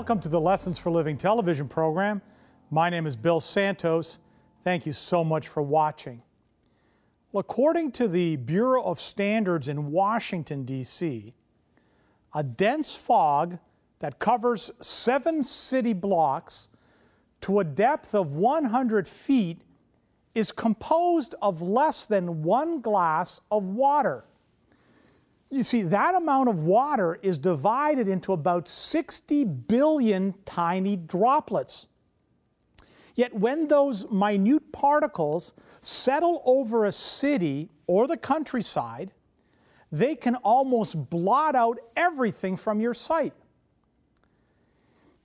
Welcome to the Lessons for Living television program. My name is Bill Santos. Thank you so much for watching. Well, according to the Bureau of Standards in Washington, D.C., a dense fog that covers seven city blocks to a depth of 100 feet is composed of less than one glass of water. You see, that amount of water is divided into about 60 billion tiny droplets. Yet, when those minute particles settle over a city or the countryside, they can almost blot out everything from your sight.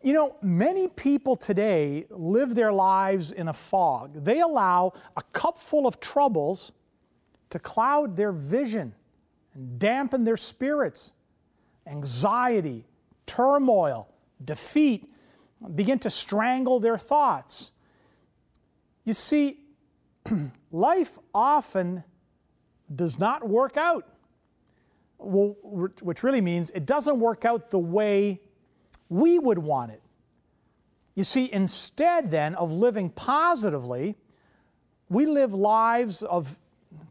You know, many people today live their lives in a fog. They allow a cupful of troubles to cloud their vision and dampen their spirits. Anxiety, turmoil, defeat begin to strangle their thoughts. You see, life often does not work out. Which really means it doesn't work out the way we would want it. You see, instead then of living positively, we live lives of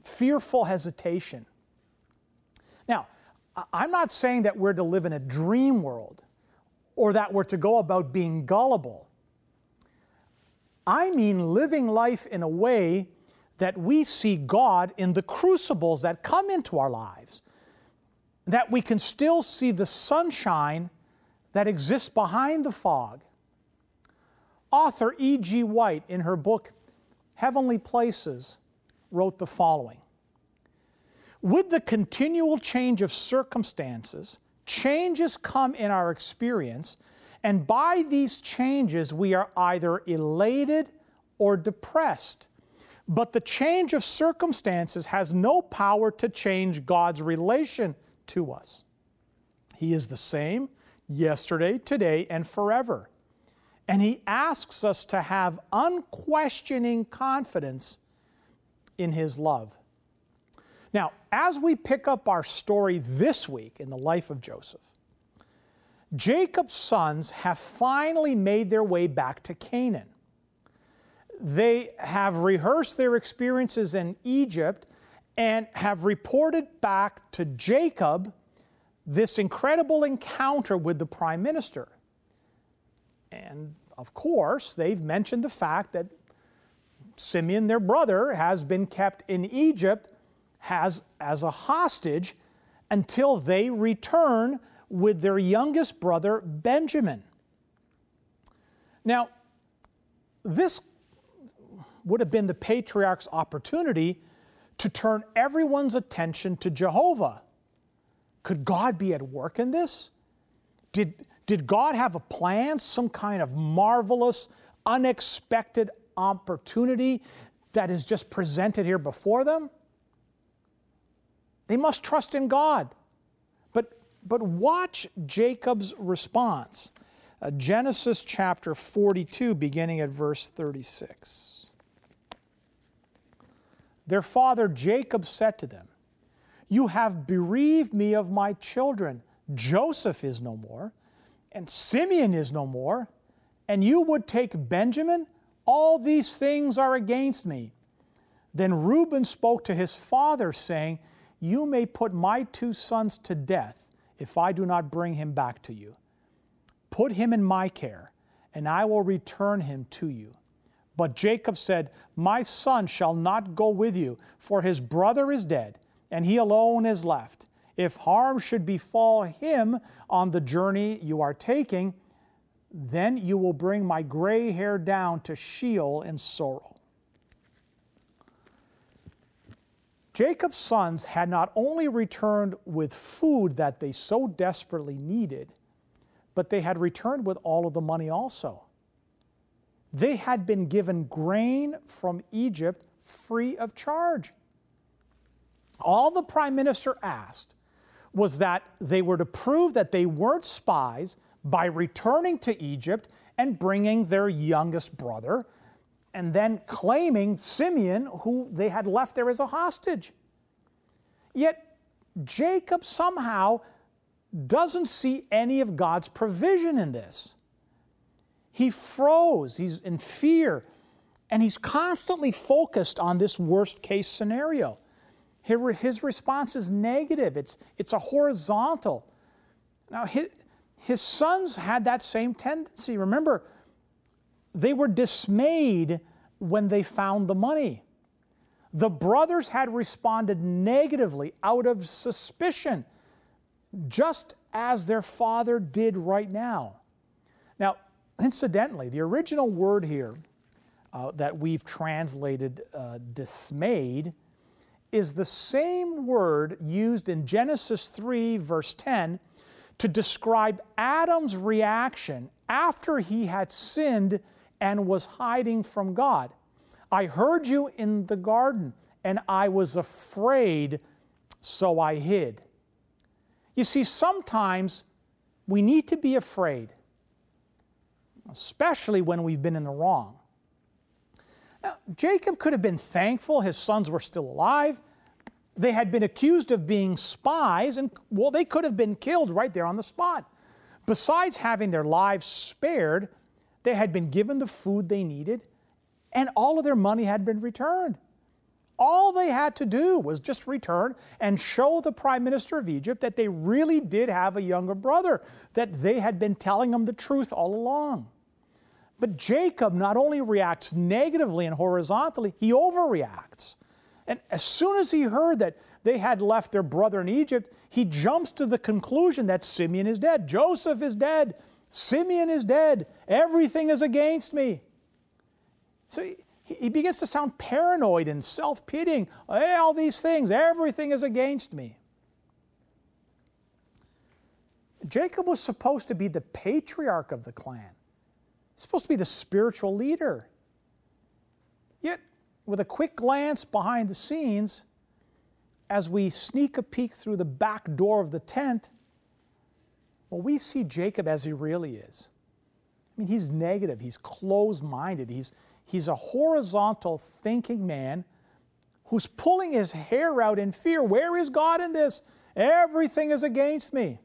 fearful hesitation. Now, I'm not saying that we're to live in a dream world or that we're to go about being gullible. I mean living life in a way that we see God in the crucibles that come into our lives, that we can still see the sunshine that exists behind the fog. Author E.G. White, in her book Heavenly Places, wrote the following With the continual change of circumstances, changes come in our experience and by these changes, we are either elated or depressed. But the change of circumstances has no power to change God's relation to us. He is the same yesterday, today, and forever. And He asks us to have unquestioning confidence in His love. Now, as we pick up our story this week in the life of Joseph, Jacob's sons have finally made their way back to Canaan. They have rehearsed their experiences in Egypt and have reported back to Jacob this incredible encounter with the prime minister. And of course, they've mentioned the fact that Simeon, their brother, has been kept in Egypt has, as a hostage until they return with their youngest brother, Benjamin. Now, this would have been the patriarch's opportunity to turn everyone's attention to Jehovah. Could God be at work in this? Did, did God have a plan, some kind of marvelous, unexpected opportunity that is just presented here before them? They must trust in God. But but watch Jacob's response. Uh, Genesis chapter 42, beginning at verse 36. Their father Jacob said to them, You have bereaved me of my children. Joseph is no more, and Simeon is no more, and you would take Benjamin? All these things are against me. Then Reuben spoke to his father, saying, You may put my two sons to death if I do not bring him back to you. Put him in my care, and I will return him to you. But Jacob said, My son shall not go with you, for his brother is dead, and he alone is left. If harm should befall him on the journey you are taking, then you will bring my gray hair down to Sheol in sorrow. Jacob's sons had not only returned with food that they so desperately needed, but they had returned with all of the money also. They had been given grain from Egypt free of charge. All the prime minister asked was that they were to prove that they weren't spies by returning to Egypt and bringing their youngest brother, and then claiming Simeon, who they had left there as a hostage. Yet Jacob somehow doesn't see any of God's provision in this. he froze. He's in fear. And he's constantly focused on this worst case scenario. His response is negative, it's, it's a horizontal. Now, his, his sons had that same tendency. Remember, they were dismayed when they found the money. The brothers had responded negatively out of suspicion, just as their father did right now. Now, incidentally, the original word here uh, that we've translated uh, dismayed is the same word used in Genesis 3, verse 10, to describe Adam's reaction after he had sinned and was hiding from God. I heard you in the garden, and I was afraid, so I hid. You see, sometimes we need to be afraid, especially when we've been in the wrong. Now, Jacob could have been thankful his sons were still alive. They had been accused of being spies, and well, they could have been killed right there on the spot. Besides having their lives spared, they had been given the food they needed, and all of their money had been returned. All they had to do was just return and show the prime minister of Egypt that they really did have a younger brother, that they had been telling him the truth all along. But Jacob not only reacts negatively and horizontally, he overreacts. And as soon as he heard that they had left their brother in Egypt, he jumps to the conclusion that Simeon is dead. Joseph is dead. Simeon is dead. Everything is against me. So he begins to sound paranoid and self pitying. Hey, all these things, everything is against me. Jacob was supposed to be the patriarch of the clan, He's supposed to be the spiritual leader. Yet, with a quick glance behind the scenes, as we sneak a peek through the back door of the tent, well, we see Jacob as he really is. I mean, he's negative, he's closed minded, he's, he's a horizontal thinking man who's pulling his hair out in fear. Where is God in this? Everything is against me.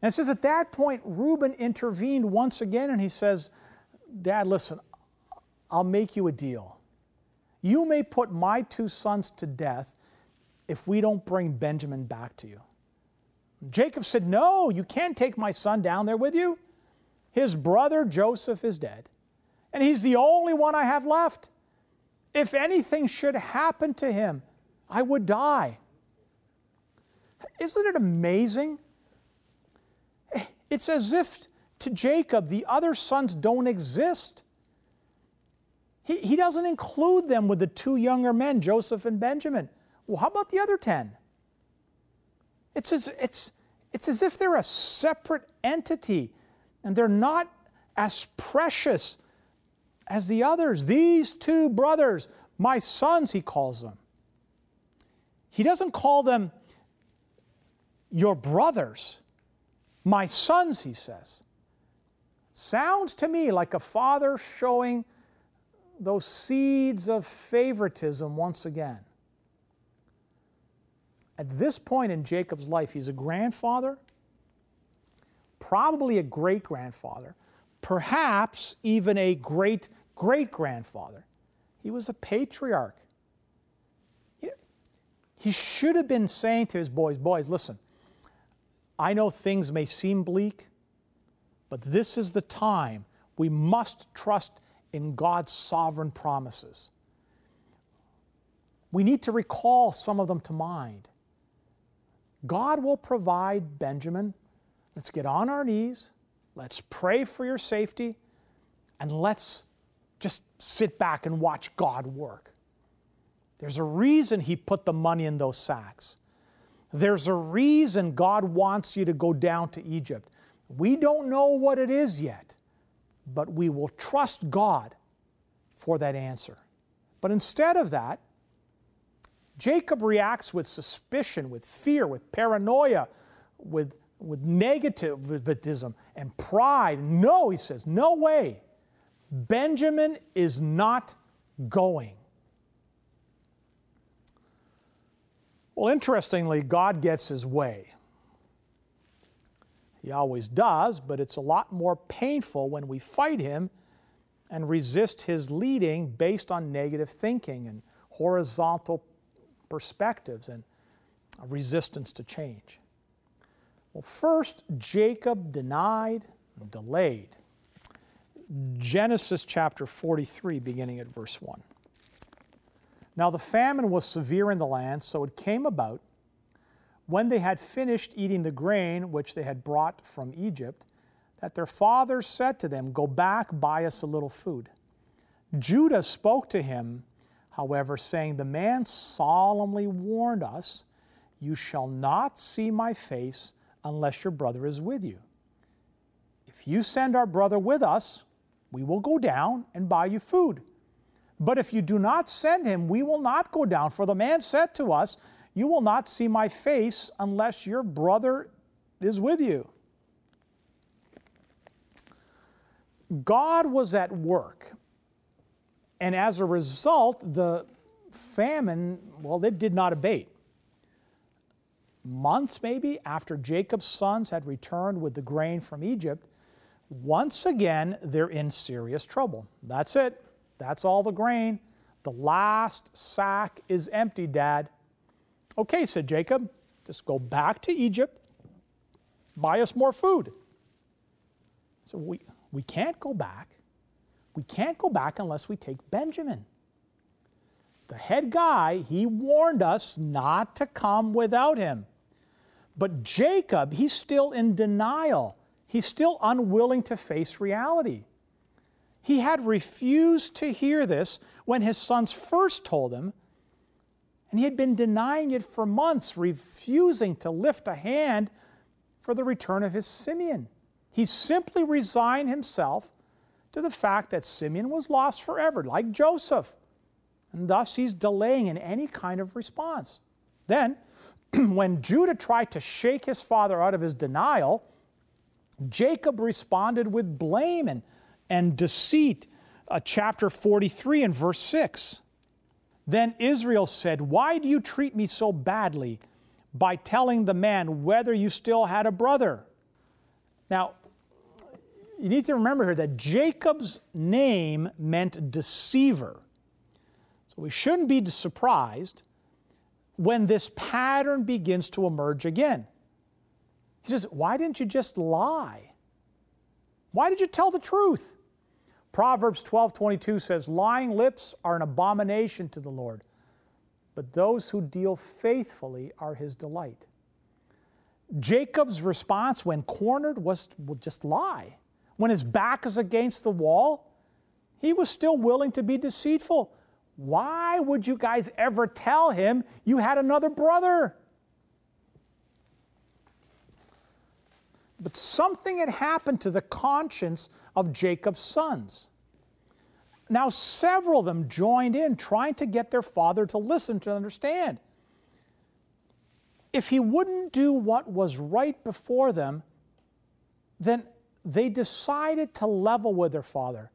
And it says at that point, Reuben intervened once again and he says, Dad, listen, I'll make you a deal. You may put my two sons to death if we don't bring Benjamin back to you. Jacob said, No, you can't take my son down there with you. His brother Joseph is dead, and he's the only one I have left. If anything should happen to him, I would die. Isn't it amazing? It's as if to Jacob the other sons don't exist. He, he doesn't include them with the two younger men, Joseph and Benjamin. Well, how about the other 10? It's as, it's, it's as if they're a separate entity and they're not as precious as the others. These two brothers, my sons, he calls them. He doesn't call them your brothers, my sons, he says. Sounds to me like a father showing those seeds of favoritism once again. At this point in Jacob's life, he's a grandfather, probably a great grandfather, perhaps even a great great grandfather. He was a patriarch. He should have been saying to his boys, Boys, listen, I know things may seem bleak, but this is the time we must trust in God's sovereign promises. We need to recall some of them to mind. God will provide Benjamin. Let's get on our knees. Let's pray for your safety. And let's just sit back and watch God work. There's a reason He put the money in those sacks. There's a reason God wants you to go down to Egypt. We don't know what it is yet, but we will trust God for that answer. But instead of that, Jacob reacts with suspicion, with fear, with paranoia, with, with negativism and pride. No, he says, no way. Benjamin is not going. Well, interestingly, God gets his way. He always does, but it's a lot more painful when we fight him and resist his leading based on negative thinking and horizontal perspectives and resistance to change. Well, first, Jacob denied and delayed. Genesis chapter 43, beginning at verse 1. Now the famine was severe in the land, so it came about when they had finished eating the grain which they had brought from Egypt, that their father said to them, Go back, buy us a little food. Judah spoke to him, however, saying, The man solemnly warned us, You shall not see my face unless your brother is with you. If you send our brother with us, we will go down and buy you food. But if you do not send him, we will not go down. For the man said to us, You will not see my face unless your brother is with you. God was at work. And as a result, the famine, well, it did not abate. Months maybe after Jacob's sons had returned with the grain from Egypt, once again, they're in serious trouble. That's it. That's all the grain. The last sack is empty, Dad. Okay, said Jacob, just go back to Egypt, buy us more food. So we, we can't go back. We can't go back unless we take Benjamin. The head guy, he warned us not to come without him. But Jacob, he's still in denial. He's still unwilling to face reality. He had refused to hear this when his sons first told him, and he had been denying it for months, refusing to lift a hand for the return of his Simeon. He simply resigned himself to the fact that Simeon was lost forever, like Joseph, and thus he's delaying in any kind of response. Then, when Judah tried to shake his father out of his denial, Jacob responded with blame and and deceit, uh, chapter 43 and verse 6. Then Israel said, Why do you treat me so badly by telling the man whether you still had a brother? Now, you need to remember here that Jacob's name meant deceiver. So we shouldn't be surprised when this pattern begins to emerge again. He says, Why didn't you just lie? Why did you tell the truth? Proverbs 12 22 says, Lying lips are an abomination to the Lord, but those who deal faithfully are his delight. Jacob's response when cornered was to just lie. When his back is against the wall, he was still willing to be deceitful. Why would you guys ever tell him you had another brother? But something had happened to the conscience of Jacob's sons. Now, several of them joined in trying to get their father to listen, to understand. If he wouldn't do what was right before them, then they decided to level with their father.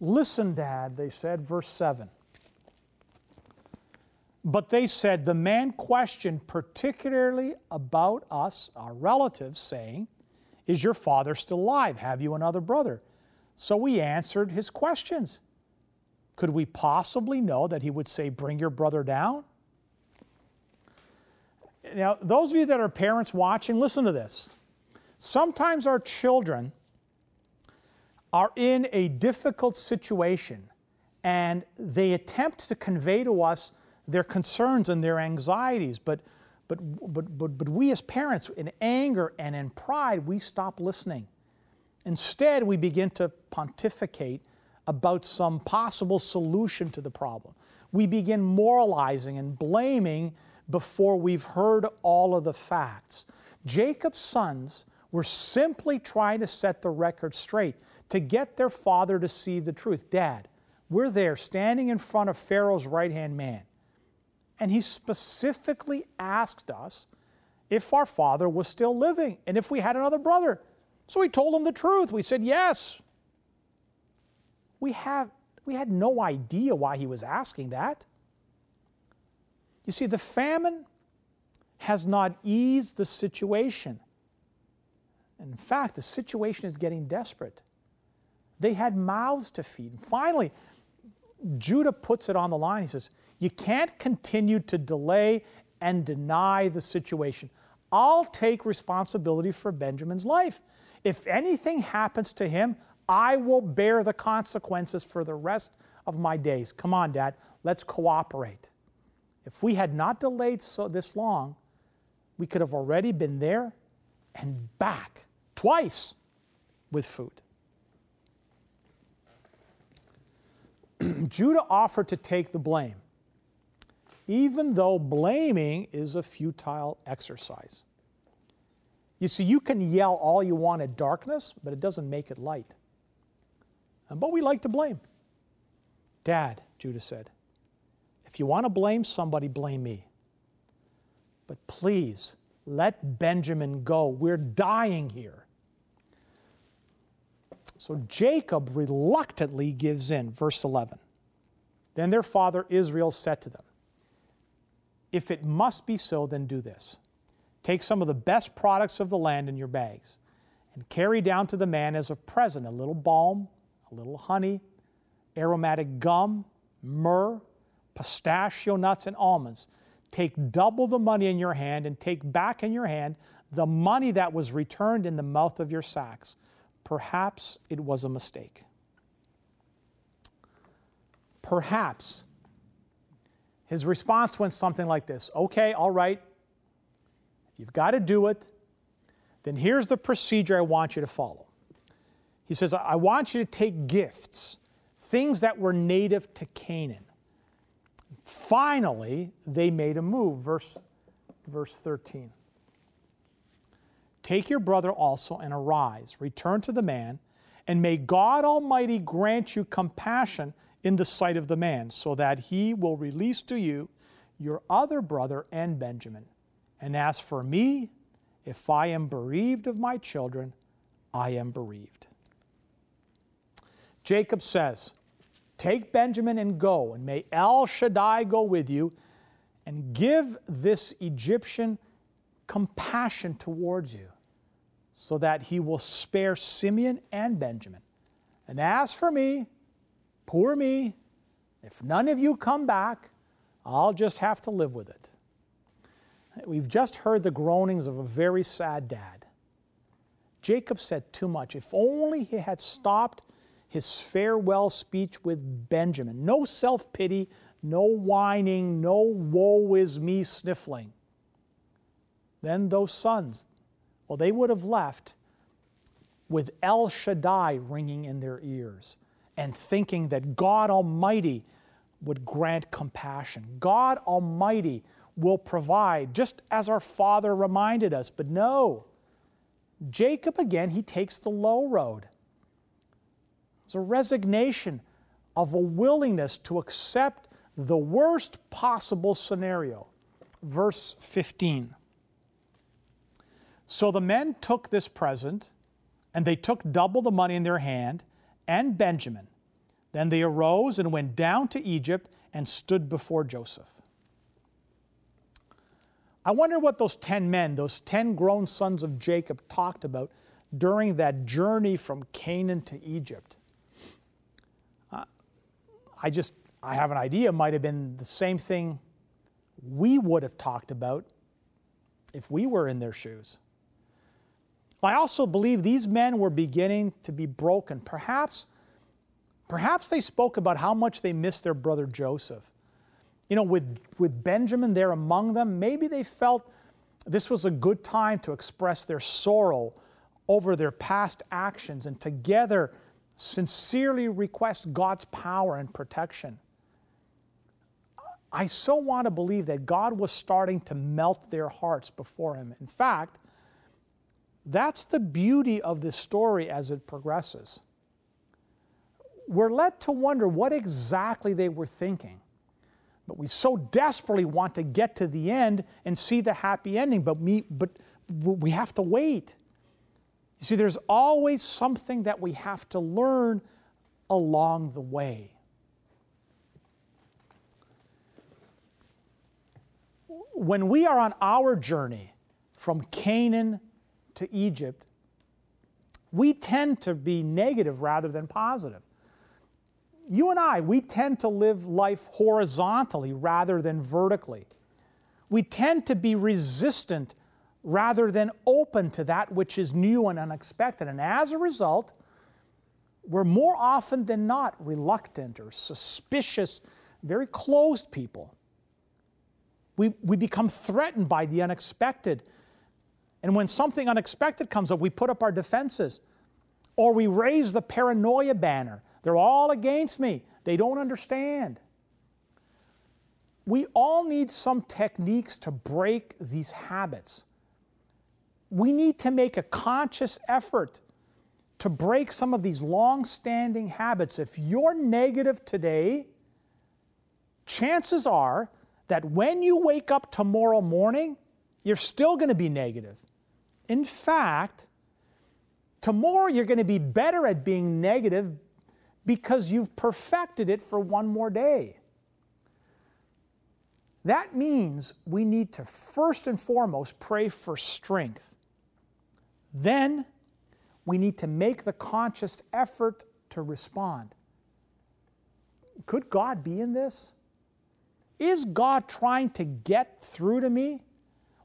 Listen, Dad, they said, verse 7. But they said, The man questioned particularly about us, our relatives, saying, is your father still alive? Have you another brother? So we answered his questions. Could we possibly know that he would say, Bring your brother down? Now, those of you that are parents watching, listen to this. Sometimes our children are in a difficult situation and they attempt to convey to us their concerns and their anxieties, but but, but, but, but we as parents, in anger and in pride, we stop listening. Instead, we begin to pontificate about some possible solution to the problem. We begin moralizing and blaming before we've heard all of the facts. Jacob's sons were simply trying to set the record straight to get their father to see the truth. Dad, we're there standing in front of Pharaoh's right hand man. And he specifically asked us if our father was still living and if we had another brother. So we told him the truth. We said, yes. We, have, we had no idea why he was asking that. You see, the famine has not eased the situation. In fact, the situation is getting desperate. They had mouths to feed. And finally, Judah puts it on the line. He says, You can't continue to delay and deny the situation. I'll take responsibility for Benjamin's life. If anything happens to him, I will bear the consequences for the rest of my days. Come on, Dad, let's cooperate. If we had not delayed so this long, we could have already been there and back twice with food. Judah offered to take the blame, even though blaming is a futile exercise. You see, you can yell all you want at darkness, but it doesn't make it light. But we like to blame. Dad, Judah said, if you want to blame somebody, blame me. But please, let Benjamin go. We're dying here. So Jacob reluctantly gives in. Verse 11. Then their father Israel said to them, If it must be so, then do this. Take some of the best products of the land in your bags and carry down to the man as a present a little balm, a little honey, aromatic gum, myrrh, pistachio nuts, and almonds. Take double the money in your hand and take back in your hand the money that was returned in the mouth of your sacks Perhaps it was a mistake. Perhaps. His response went something like this Okay, all right. If you've got to do it, then here's the procedure I want you to follow. He says, I want you to take gifts, things that were native to Canaan. Finally, they made a move. Verse, verse 13. Take your brother also and arise, return to the man, and may God Almighty grant you compassion in the sight of the man, so that he will release to you your other brother and Benjamin. And as for me, if I am bereaved of my children, I am bereaved. Jacob says, Take Benjamin and go, and may El Shaddai go with you, and give this Egyptian compassion towards you, so that he will spare Simeon and Benjamin. And as for me, poor me, if none of you come back, I'll just have to live with it. We've just heard the groanings of a very sad dad. Jacob said too much. If only he had stopped his farewell speech with Benjamin. No self pity, no whining, no woe is me sniffling. Then those sons, well, they would have left with El Shaddai ringing in their ears and thinking that God Almighty would grant compassion. God Almighty will provide, just as our father reminded us. But no, Jacob again, he takes the low road. It's a resignation of a willingness to accept the worst possible scenario. Verse 15. So the men took this present, and they took double the money in their hand, and Benjamin. Then they arose and went down to Egypt and stood before Joseph. I wonder what those 10 men, those 10 grown sons of Jacob, talked about during that journey from Canaan to Egypt. Uh, I just, I have an idea, it might have been the same thing we would have talked about if we were in their shoes. I also believe these men were beginning to be broken. Perhaps, perhaps they spoke about how much they missed their brother Joseph. You know, with, with Benjamin there among them, maybe they felt this was a good time to express their sorrow over their past actions and together sincerely request God's power and protection. I so want to believe that God was starting to melt their hearts before Him. In fact, that's the beauty of this story as it progresses. We're led to wonder what exactly they were thinking. But we so desperately want to get to the end and see the happy ending, but we, but we have to wait. You see, there's always something that we have to learn along the way. When we are on our journey from Canaan to Egypt, We tend to be negative rather than positive. You and I, we tend to live life horizontally rather than vertically. We tend to be resistant rather than open to that which is new and unexpected. And as a result, we're more often than not reluctant or suspicious, very closed people. We, we become threatened by the unexpected. And when something unexpected comes up, we put up our defenses or we raise the paranoia banner. They're all against me, they don't understand. We all need some techniques to break these habits. We need to make a conscious effort to break some of these long standing habits. If you're negative today, chances are that when you wake up tomorrow morning, you're still going to be negative. In fact, tomorrow you're going to be better at being negative because you've perfected it for one more day. That means we need to first and foremost pray for strength. Then we need to make the conscious effort to respond. Could God be in this? Is God trying to get through to me?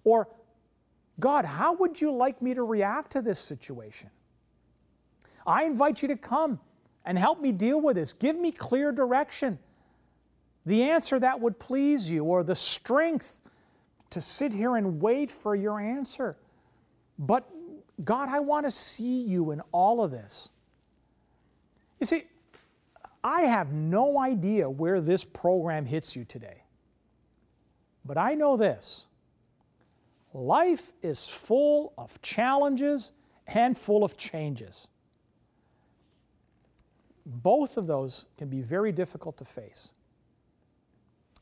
Or, God, how would you like me to react to this situation? I invite you to come and help me deal with this. Give me clear direction. The answer that would please you, or the strength to sit here and wait for your answer. But God, I want to see you in all of this. You see, I have no idea where this program hits you today. But I know this life is full of challenges and full of changes. Both of those can be very difficult to face.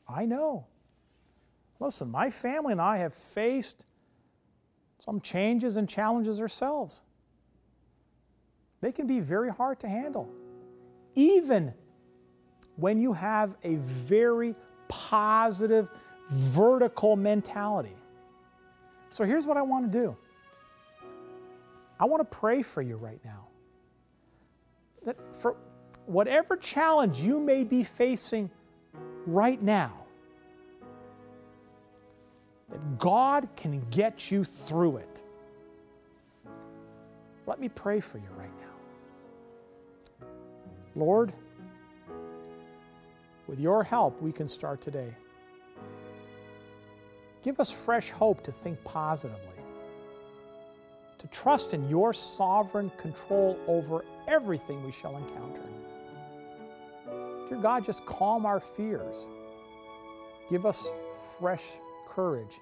I know. Listen, my family and I have faced some changes and challenges ourselves. They can be very hard to handle, even when you have a very positive, vertical mentality. So here's what I want to do I want to pray for you right now. That for whatever challenge you may be facing right now, that God can get you through it. Let me pray for you right now. Lord, with your help, we can start today. Give us fresh hope to think positively, to trust in your sovereign control over everything we shall encounter. Dear God, just calm our fears. Give us fresh courage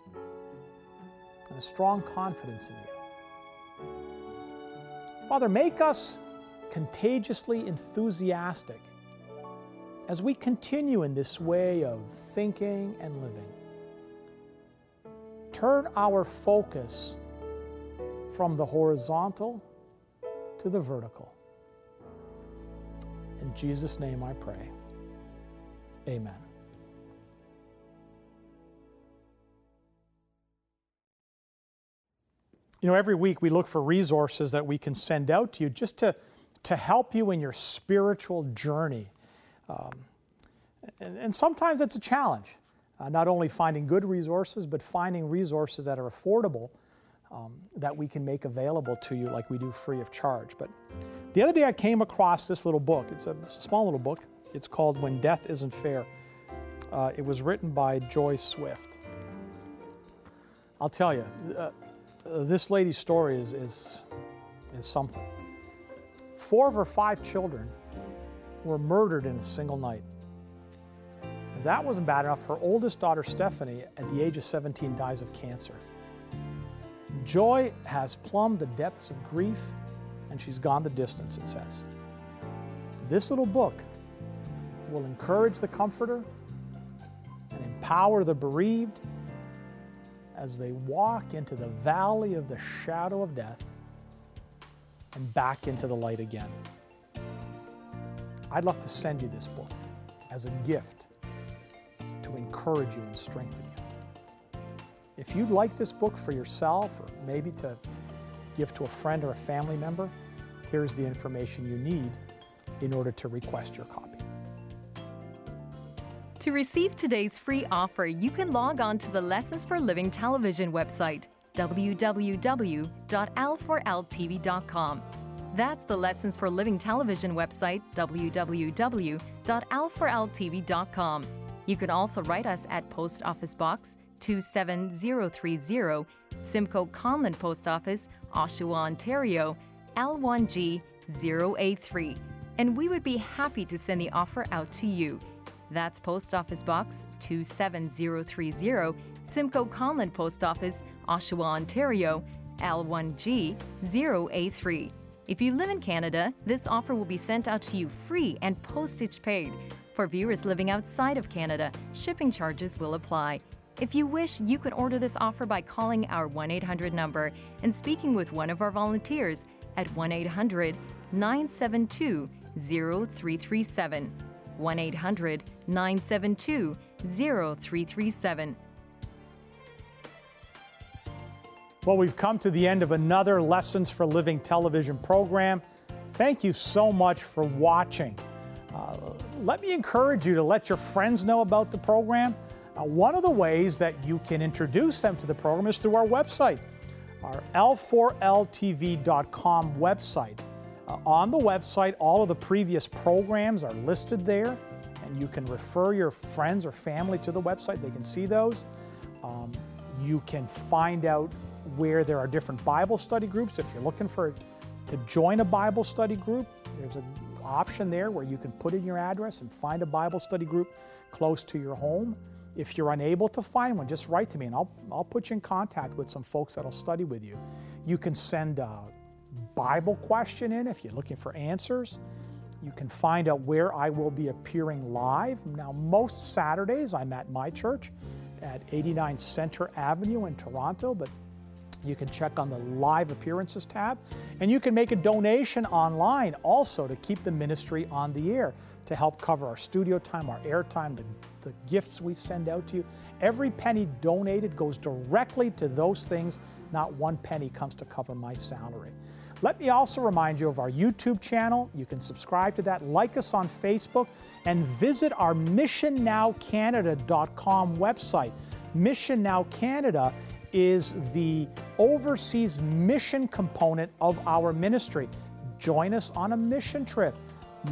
and a strong confidence in you. Father, make us contagiously enthusiastic as we continue in this way of thinking and living. Turn our focus from the horizontal to the vertical. In Jesus' name I pray. Amen. You know, every week we look for resources that we can send out to you just to, to help you in your spiritual journey. Um, and, and, sometimes it's a challenge, uh, not only finding good resources, but finding resources that are affordable um, that we can make available to you like we do free of charge. But the other day I came across this little book. It's a, it's a small little book. It's called When Death Isn't Fair. Uh, it was written by Joy Swift. I'll tell you, uh, this lady's story is, is, is something. Four of her five children were murdered in a single night. That wasn't bad enough, her oldest daughter, Stephanie, at the age of 17, dies of cancer. Joy has plumbed the depths of grief and she's gone the distance, it says. This little book will encourage the comforter and empower the bereaved as they walk into the valley of the shadow of death and back into the light again. I'd love to send you this book as a gift encourage you and strengthen you. If you'd like this book for yourself or maybe to give to a friend or a family member, here's the information you need in order to request your copy. To receive today's free offer, you can log on to the Lessons for Living television website, www.l4ltv.com. That's the Lessons for Living television website, www.l4ltv.com. You can also write us at Post Office Box 27030, Simcoe Conlin Post Office, Oshawa, Ontario, L1G 0A3, and we would be happy to send the offer out to you. That's Post Office Box 27030, Simcoe Conlin Post Office, Oshawa, Ontario, L1G 0A3. If you live in Canada, this offer will be sent out to you free and postage paid. For viewers living outside of Canada, shipping charges will apply. If you wish, you can order this offer by calling our 1 800 number and speaking with one of our volunteers at 1 800 972 0337. 1 800 972 0337. Well, we've come to the end of another Lessons for Living television program. Thank you so much for watching. Uh, let me encourage you to let your friends know about the program. Uh, one of the ways that you can introduce them to the program is through our website, our l4ltv.com website. Uh, on the website, all of the previous programs are listed there, and you can refer your friends or family to the website. They can see those. Um, you can find out where there are different Bible study groups. If you're looking for to join a Bible study group, there's an option there where you can put in your address and find a Bible study group close to your home. If you're unable to find one, just write to me and I'll, I'll put you in contact with some folks that'll study with you. You can send a Bible question in if you're looking for answers. You can find out where I will be appearing live. Now, most Saturdays I'm at my church at 89 Center Avenue in Toronto, but you can check on the live appearances tab. And you can make a donation online also to keep the ministry on the air to help cover our studio time, our airtime, the, the gifts we send out to you. Every penny donated goes directly to those things. Not one penny comes to cover my salary. Let me also remind you of our YouTube channel. You can subscribe to that, like us on Facebook, and visit our missionnowcanada.com website. Mission Now Canada is the overseas mission component of our ministry. Join us on a mission trip.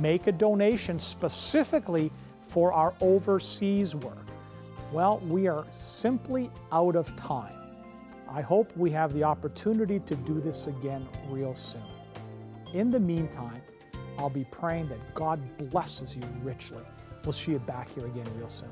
Make a donation specifically for our overseas work. Well, we are simply out of time. I hope we have the opportunity to do this again real soon. In the meantime, I'll be praying that God blesses you richly. We'll see you back here again real soon.